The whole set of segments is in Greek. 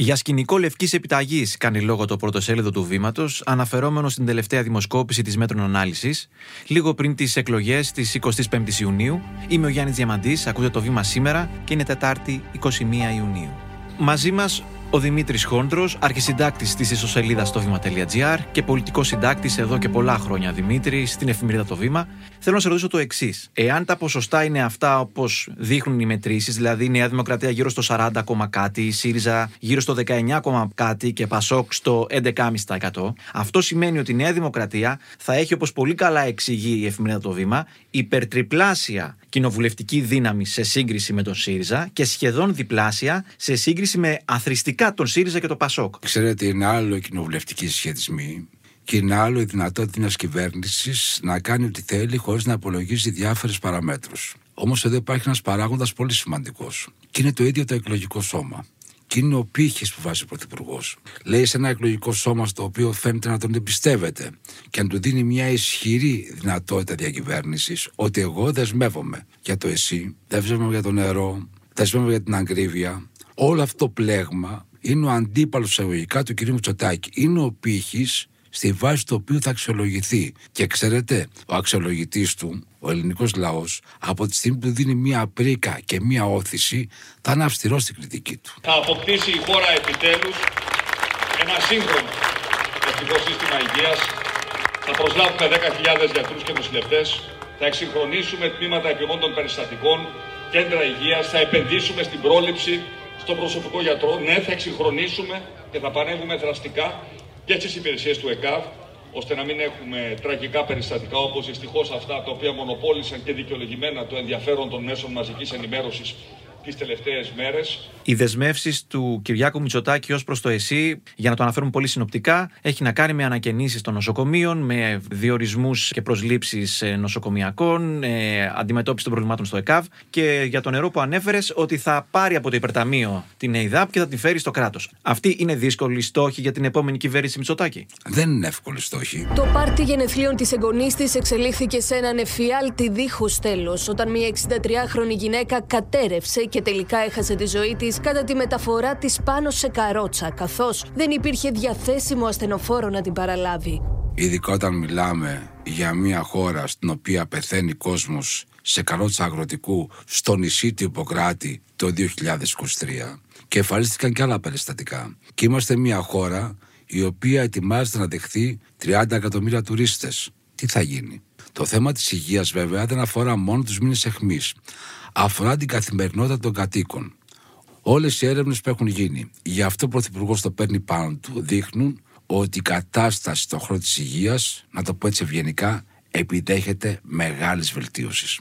Για σκηνικό λευκής επιταγής κάνει λόγο το πρωτοσέλιδο του βήματος, αναφερόμενο στην τελευταία δημοσκόπηση της Μέτρων Ανάλυσης, λίγο πριν τις εκλογές της 25η Ιουνίου. Είμαι ο Γιάννης Διαμαντής, ακούτε το βήμα σήμερα και είναι Τετάρτη 21 Ιουνίου. Μαζί μας ο Δημήτρης Χόντρος, αρχισυντάκτης της ιστοσελίδα στο Βήμα.gr και πολιτικός συντάκτης εδώ και πολλά χρόνια, Δημήτρη, στην εφημερίδα Το Βήμα. Θέλω να σε ρωτήσω το εξής. Εάν τα ποσοστά είναι αυτά όπως δείχνουν οι μετρήσεις, δηλαδή η Νέα Δημοκρατία γύρω στο 40, κάτι, ο ΣΥΡΙΖΑ γύρω στο 19, κάτι και Πασόκ στο 11,5%, αυτό σημαίνει ότι η Νέα Δημοκρατία θα έχει, όπως πολύ καλά εξηγεί η εφημερίδα Το Βήμα, υπερτριπλάσια κοινοβουλευτική δύναμη σε σύγκριση με τον ΣΥΡΙΖΑ και σχεδόν διπλάσια σε σύγκριση με αθρηστικά τον ΣΥΡΙΖΑ και τον ΠΑΣΟΚ. Ξέρετε, είναι άλλο οι κοινοβουλευτικοί συσχετισμοί και είναι άλλο η δυνατότητα μιας κυβέρνησης να κάνει ό,τι θέλει χωρίς να απολογίζει διάφορες παραμέτρους. Όμως εδώ υπάρχει ένας παράγοντας πολύ σημαντικός και είναι το ίδιο το εκλογικό σώμα. Και είναι ο πύχης που βάζει ο Πρωθυπουργός. Λέει σε ένα εκλογικό σώμα στο οποίο φαίνεται να τον εμπιστεύεται και να του δίνει μια ισχυρή δυνατότητα διακυβέρνησης ότι εγώ δεσμεύομαι για το εσύ, δεσμεύομαι για το νερό, δεσμεύομαι για την ακρίβεια. Όλο αυτό το πλέγμα είναι ο αντίπαλος εισαγωγικά του κ. Μητσοτάκη. Είναι ο πύχης στη βάση του οποίου θα αξιολογηθεί. Και ξέρετε, ο αξιολογητής του, ο ελληνικός λαός, από τη στιγμή που δίνει μία πρίκα και μία όθηση, θα είναι αυστηρός στην κριτική του. Θα αποκτήσει η χώρα επιτέλους ένα σύγχρονο εθνικό σύστημα υγείας. Θα προσλάβουμε 10.000 γιατρούς και νοσηλευτές. Θα εξυγχρονίσουμε τμήματα επιγόντων περιστατικών, κέντρα υγείας. Θα επενδύσουμε στην πρόληψη, στο προσωπικό γιατρό. Ναι, θα εξυγχρονίσουμε και θα παρέμβουμε δραστικά και στις υπηρεσίες του ΕΚΑΒ, ώστε να μην έχουμε τραγικά περιστατικά όπως δυστυχώς αυτά τα οποία μονοπόλησαν και δικαιολογημένα το ενδιαφέρον των μέσων μαζικής ενημέρωσης τις τελευταίες μέρες. Οι δεσμεύσεις του Κυριάκου Μητσοτάκη ως προς το ΕΣΥ, για να το αναφέρουμε πολύ συνοπτικά, έχει να κάνει με ανακαινήσεις των νοσοκομείων, με διορισμούς και προσλήψεις ε, νοσοκομιακών, ε, αντιμετώπιση των προβλημάτων στο ΕΚΑΒ και για το νερό που ανέφερες ότι θα πάρει από το υπερταμείο την ΕΙΔΑΠ και θα την φέρει στο κράτος. Αυτή είναι δύσκολη στόχη για την επόμενη κυβέρνηση Μητσοτάκη; Δεν είναι εύκολη στόχη. Το πάρτι γενεθλίων της εγγονής της εξελίχθηκε σε έναν εφιάλτη δίχως τέλος, όταν μια 63χρονη γυναίκα κατέρευσε και τελικά έχασε τη ζωή της κατά τη μεταφορά της πάνω σε καρότσα, καθώς δεν υπήρχε διαθέσιμο ασθενοφόρο να την παραλάβει. Ειδικά όταν μιλάμε για μια χώρα στην οποία πεθαίνει κόσμος σε καρότσα αγροτικού στο νησί του Ιπποκράτη το 2023 και εμφανίστηκαν και άλλα περιστατικά. Και είμαστε μια χώρα η οποία ετοιμάζεται να δεχθεί 30 εκατομμύρια τουρίστες. Τι θα γίνει; Το θέμα της υγείας βέβαια δεν αφορά μόνο τους μήνες εχμής αφορά την καθημερινότητα των κατοίκων. Όλες οι έρευνες που έχουν γίνει, γι' αυτό ο Πρωθυπουργός το παίρνει πάνω του, δείχνουν ότι η κατάσταση στον χώρο της υγείας, να το πω έτσι ευγενικά, επιδέχεται μεγάλης βελτίωσης.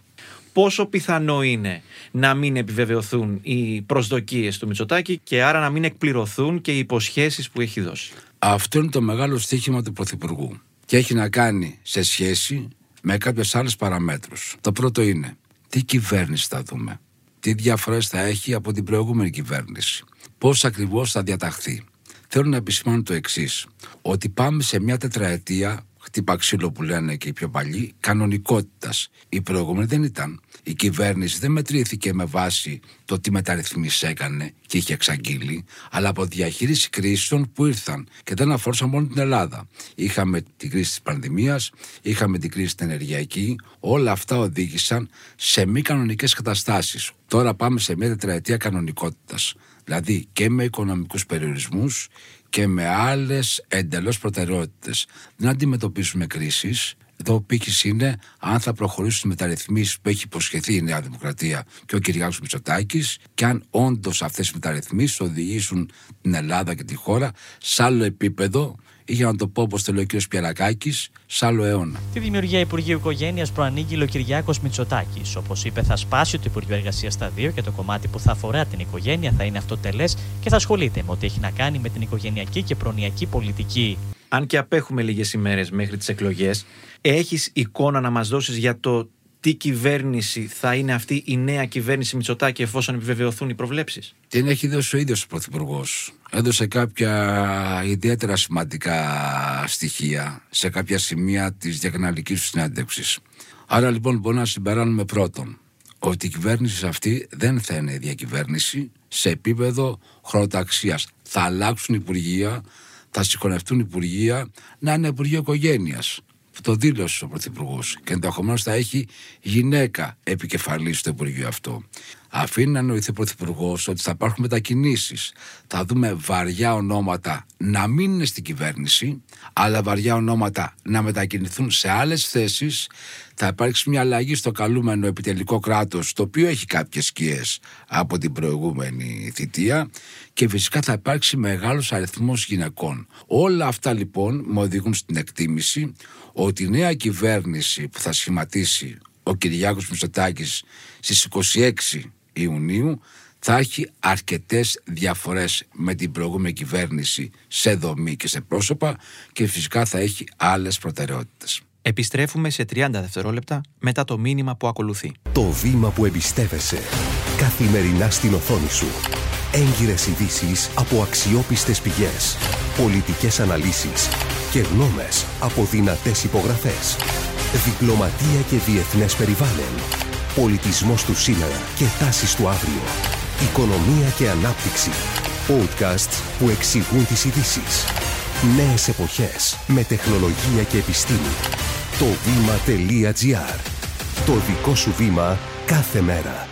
Πόσο πιθανό είναι να μην επιβεβαιωθούν οι προσδοκίες του Μητσοτάκη και άρα να μην εκπληρωθούν και οι υποσχέσεις που έχει δώσει; Αυτό είναι το μεγάλο στοίχημα του Πρωθυπουργού και έχει να κάνει σε σχέση με κάποιες άλλες παραμέτρους. Το πρώτο είναι τι κυβέρνηση θα δούμε, τι διαφορές θα έχει από την προηγούμενη κυβέρνηση, πώς ακριβώς θα διαταχθεί; Θέλω να επισημάνω το εξής, ότι πάμε σε μια τετραετία χτύπα ξύλο που λένε και οι πιο παλιοί, κανονικότητας. Η προηγούμενη δεν ήταν. Η κυβέρνηση δεν μετρήθηκε με βάση το τι μεταρρυθμίσεις έκανε και είχε εξαγγείλει, αλλά από διαχείριση κρίσεων που ήρθαν και δεν αφορούσαν μόνο την Ελλάδα. Είχαμε την κρίση της πανδημίας, είχαμε την κρίση την ενεργειακή, όλα αυτά οδήγησαν σε μη κανονικές καταστάσεις. Τώρα πάμε σε μια τετραετία κανονικότητας. Δηλαδή και με οικονομικούς περιορισμούς και με άλλες εντελώς προτεραιότητες. Δεν αντιμετωπίσουμε κρίσεις. Εδώ ο πύχη είναι αν θα προχωρήσουν οι μεταρρυθμίσεις που έχει υποσχεθεί η Νέα Δημοκρατία και ο Κυριάκος Μητσοτάκης και αν όντως αυτές οι μεταρρυθμίσεις οδηγήσουν την Ελλάδα και τη χώρα σε άλλο επίπεδο ή για να το πω όπως το λέει ο κ. Πιαρακάκη, σε άλλο αιώνα. Τη δημιουργία Υπουργείου Οικογένειας προανήγγειλε ο Κυριάκος Μητσοτάκης. Όπως είπε, θα σπάσει το Υπουργείο Εργασίας στα δύο και το κομμάτι που θα αφορά την οικογένεια θα είναι αυτοτελές και θα ασχολείται με ό,τι έχει να κάνει με την οικογενειακή και προνοιακή πολιτική. Αν και απέχουμε λίγες ημέρες μέχρι τις εκλογές, έχεις εικόνα να μας δώσεις για το τι κυβέρνηση θα είναι αυτή η νέα κυβέρνηση Μητσοτάκη εφόσον επιβεβαιωθούν οι προβλέψεις; Την έχει δώσει ο ίδιος ο Πρωθυπουργός. Έδωσε κάποια ιδιαίτερα σημαντικά στοιχεία σε κάποια σημεία της διακαναλική του συνέντευξης. Άρα λοιπόν μπορούμε να συμπεράνουμε πρώτον ότι η κυβέρνηση αυτή δεν θα είναι διακυβέρνηση σε επίπεδο χρονοταξία. Θα αλλάξουν υπουργεία, θα συγχωνευτούν υπουργεία, να είναι υπουργείο οικογένεια. Το δήλωσε ο Πρωθυπουργός και ενδεχομένως θα έχει γυναίκα επικεφαλής στο Υπουργείο αυτό. Αφήνει να νοηθεί ο Πρωθυπουργός ότι θα υπάρχουν μετακινήσεις. Θα δούμε βαριά ονόματα να μην είναι στην κυβέρνηση, αλλά βαριά ονόματα να μετακινηθούν σε άλλες θέσεις. Θα υπάρξει μια αλλαγή στο καλούμενο επιτελικό κράτος, το οποίο έχει κάποιες σκιές από την προηγούμενη θητεία και φυσικά θα υπάρξει μεγάλος αριθμός γυναικών. Όλα αυτά λοιπόν με οδηγούν στην εκτίμηση ότι η νέα κυβέρνηση που θα σχηματίσει ο Κυριάκος Μητσοτάκης στις 26 Ιουνίου θα έχει αρκετές διαφορές με την προηγούμενη κυβέρνηση σε δομή και σε πρόσωπα και φυσικά θα έχει άλλες προτεραιότητες. Επιστρέφουμε σε 30 δευτερόλεπτα μετά το μήνυμα που ακολουθεί. Το βήμα που εμπιστεύεσαι. Καθημερινά στην οθόνη σου. Έγκυρες ειδήσεις από αξιόπιστες πηγές. Πολιτικές αναλύσεις και γνώμες από δυνατές υπογραφές. Διπλωματία και διεθνές περιβάλλον. Πολιτισμός του σήμερα και τάσεις του αύριο. Οικονομία και ανάπτυξη. Podcasts που εξηγούν τις ειδήσεις. Νέες εποχές με τεχνολογία και επιστήμη. Το βήμα.gr. Το δικό σου βήμα κάθε μέρα.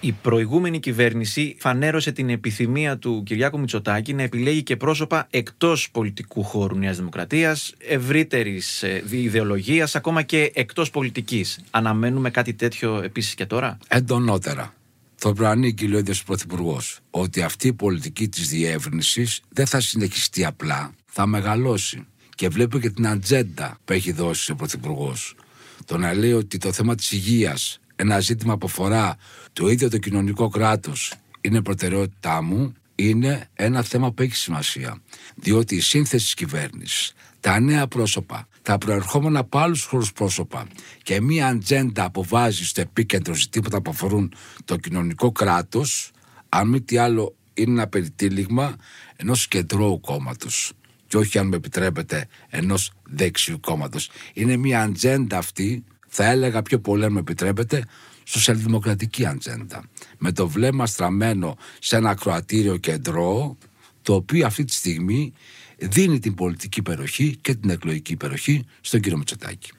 Η προηγούμενη κυβέρνηση φανέρωσε την επιθυμία του Κυριάκου Μητσοτάκη να επιλέγει και πρόσωπα εκτός πολιτικού χώρου Νέας Δημοκρατίας, ευρύτερης ιδεολογίας, ακόμα και εκτός πολιτικής. Αναμένουμε κάτι τέτοιο επίσης και τώρα; Εντονότερα. Το προανήκει, λέει ο Πρωθυπουργός, ότι αυτή η πολιτική της διεύρυνσης δεν θα συνεχιστεί απλά, θα μεγαλώσει. Και βλέπω και την ατζέντα που έχει δώσει ο Πρωθυπουργός. Το να λέει ότι το θέμα της υγείας, ένα ζήτημα που αφορά το ίδιο το κοινωνικό κράτος, είναι προτεραιότητά μου, είναι ένα θέμα που έχει σημασία. Διότι η σύνθεση της κυβέρνησης, τα νέα πρόσωπα, τα προερχόμενα από άλλους χώρους πρόσωπα και μία ατζέντα που βάζει στο επίκεντρο ζητήματα που αφορούν το κοινωνικό κράτος, αν μη τι άλλο είναι ένα περιτύλιγμα ενός κεντρώου κόμματος. Και όχι, αν με επιτρέπετε, ενός δεξιού κόμματος. Είναι μία ατζέντα αυτή, θα έλεγα πιο πολύ, αν με επιτρέπετε, σοσιαλδημοκρατική ατζέντα. Με το βλέμμα στραμμένο σε ένα κροατήριο κεντρό, το οποίο αυτή τη στιγμή δίνει την πολιτική υπεροχή και την εκλογική υπεροχή στον κύριο Μητσοτάκη.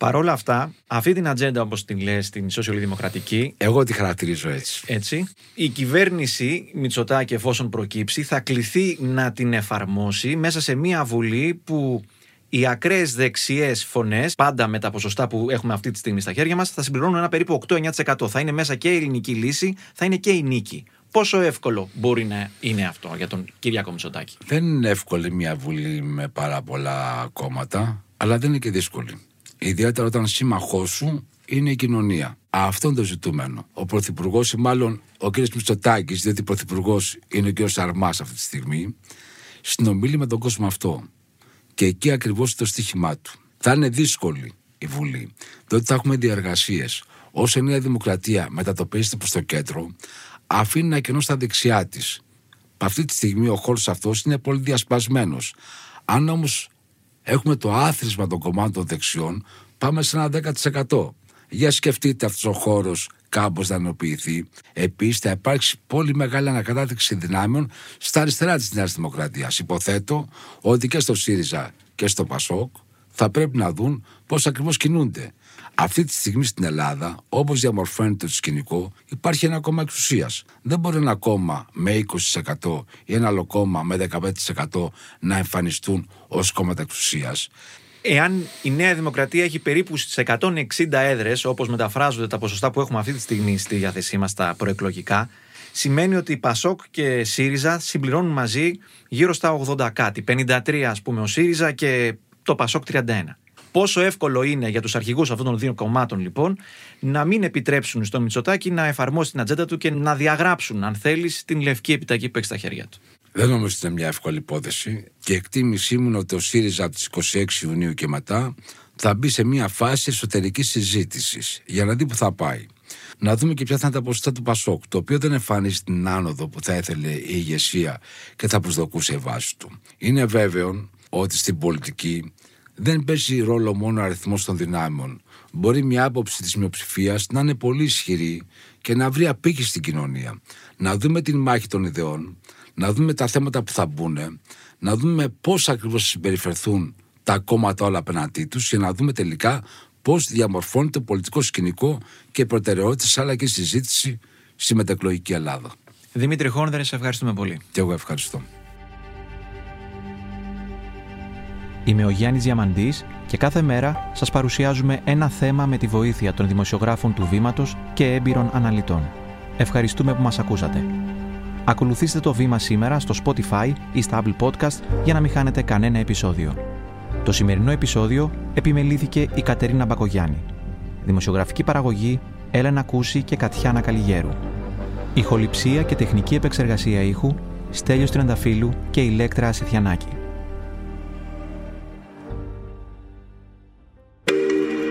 Παρ' όλα αυτά, αυτή την ατζέντα, όπως την λες, την σοσιαλδημοκρατική. Εγώ τη χαρακτηρίζω έτσι. Έτσι. Η κυβέρνηση Μητσοτάκη, εφόσον προκύψει, θα κληθεί να την εφαρμόσει μέσα σε μια βουλή που οι ακραίες δεξιές φωνές, πάντα με τα ποσοστά που έχουμε αυτή τη στιγμή στα χέρια μας, θα συμπληρώνουν ένα περίπου 8-9%. Θα είναι μέσα και η ελληνική λύση, θα είναι και η νίκη. Πόσο εύκολο μπορεί να είναι αυτό για τον Κυριάκο Μητσοτάκη; Δεν είναι εύκολη μια βουλή με πάρα πολλά κόμματα, αλλά δεν είναι και δύσκολη. Ιδιαίτερα όταν σύμμαχός σου είναι η κοινωνία. Αυτό είναι το ζητούμενο. Ο Πρωθυπουργός, ή μάλλον ο κ. Μητσοτάκης, διότι ο Πρωθυπουργός είναι ο κ. Σαρμάς αυτή τη στιγμή, συνομίλει με τον κόσμο αυτό. Και εκεί ακριβώς το στίχημά του. Θα είναι δύσκολη η Βουλή, διότι θα έχουμε διαργασίες. Όσο η Νέα Δημοκρατία μετατοπίζεται προς το κέντρο, αφήνει ένα κενό στα δεξιά της. Αυτή τη στιγμή ο χώρος αυτός είναι πολύ διασπασμένος. Αν όμως έχουμε το άθροισμα των κομμάτων των δεξιών, πάμε σε ένα 10%. Για σκεφτείτε αυτός ο χώρος κάπως να ενοποιηθεί. Επίσης, θα υπάρξει πολύ μεγάλη ανακατάταξη δυνάμεων στα αριστερά της Νέας Δημοκρατίας. Υποθέτω ότι και στο ΣΥΡΙΖΑ και στο ΠΑΣΟΚ θα πρέπει να δουν πώς ακριβώς κινούνται. Αυτή τη στιγμή στην Ελλάδα, όπως διαμορφώνεται το σκηνικό, υπάρχει ένα κόμμα εξουσίας. Δεν μπορεί ένα κόμμα με 20% ή ένα άλλο κόμμα με 15% να εμφανιστούν ως κόμματα εξουσίας. Εάν η Νέα Δημοκρατία έχει περίπου στις 160 έδρες, όπως μεταφράζονται τα ποσοστά που έχουμε αυτή τη στιγμή στη διάθεσή μας τα προεκλογικά, σημαίνει ότι Πασόκ και ΣΥΡΙΖΑ συμπληρώνουν μαζί γύρω στα 80 κάτι. 53 ας πούμε ο ΣΥΡΙΖΑ και το Πασόκ 31. Πόσο εύκολο είναι για τους αρχηγούς αυτών των δύο κομμάτων, λοιπόν, να μην επιτρέψουν στον Μητσοτάκη να εφαρμόσει την ατζέντα του και να διαγράψουν, αν θέλεις, την λευκή επιταγή που έχει στα χέρια του. Δεν νομίζω ότι είναι μια εύκολη υπόθεση και εκτίμησή μου είναι ότι ο ΣΥΡΙΖΑ από τις 26 Ιουνίου και μετά θα μπει σε μια φάση εσωτερικής συζήτησης για να δει που θα πάει. Να δούμε και ποια θα είναι τα ποσοστά του Πασόκ, το οποίο δεν εμφανίζει την άνοδο που θα ήθελε η ηγεσία και θα προσδοκούσε η βάση του. Είναι βέβαιο ότι στην πολιτική δεν παίζει ρόλο μόνο ο αριθμός των δυνάμεων. Μπορεί μια άποψη της μειοψηφίας να είναι πολύ ισχυρή και να βρει απήχηση στην κοινωνία. Να δούμε την μάχη των ιδεών, να δούμε τα θέματα που θα μπουν, να δούμε πώς ακριβώς συμπεριφερθούν τα κόμματα όλα απέναντί τους και να δούμε τελικά πώς διαμορφώνεται το πολιτικό σκηνικό και οι προτεραιότητες αλλά και η συζήτηση στη μετακλογική Ελλάδα. Δημήτρη Χόνδρε, σε ευχαριστούμε πολύ. Και εγώ ευχαριστώ. Είμαι ο Γιάννης Διαμαντής και κάθε μέρα σας παρουσιάζουμε ένα θέμα με τη βοήθεια των δημοσιογράφων του Βήματος και έμπειρων αναλυτών. Ευχαριστούμε που μας ακούσατε. Ακολουθήστε το Βήμα σήμερα στο Spotify ή στα Apple Podcast για να μην χάνετε κανένα επεισόδιο. Το σημερινό επεισόδιο επιμελήθηκε η Κατερίνα Μπακογιάννη. Δημοσιογραφική παραγωγή Έλενα Κούση και Κατιάνα Καλιγέρου. Ηχοληψία και τεχνική επεξεργασία ήχου Στέλιος Τρενταφύλου και Ηλέκτρα Ασιθιανάκη.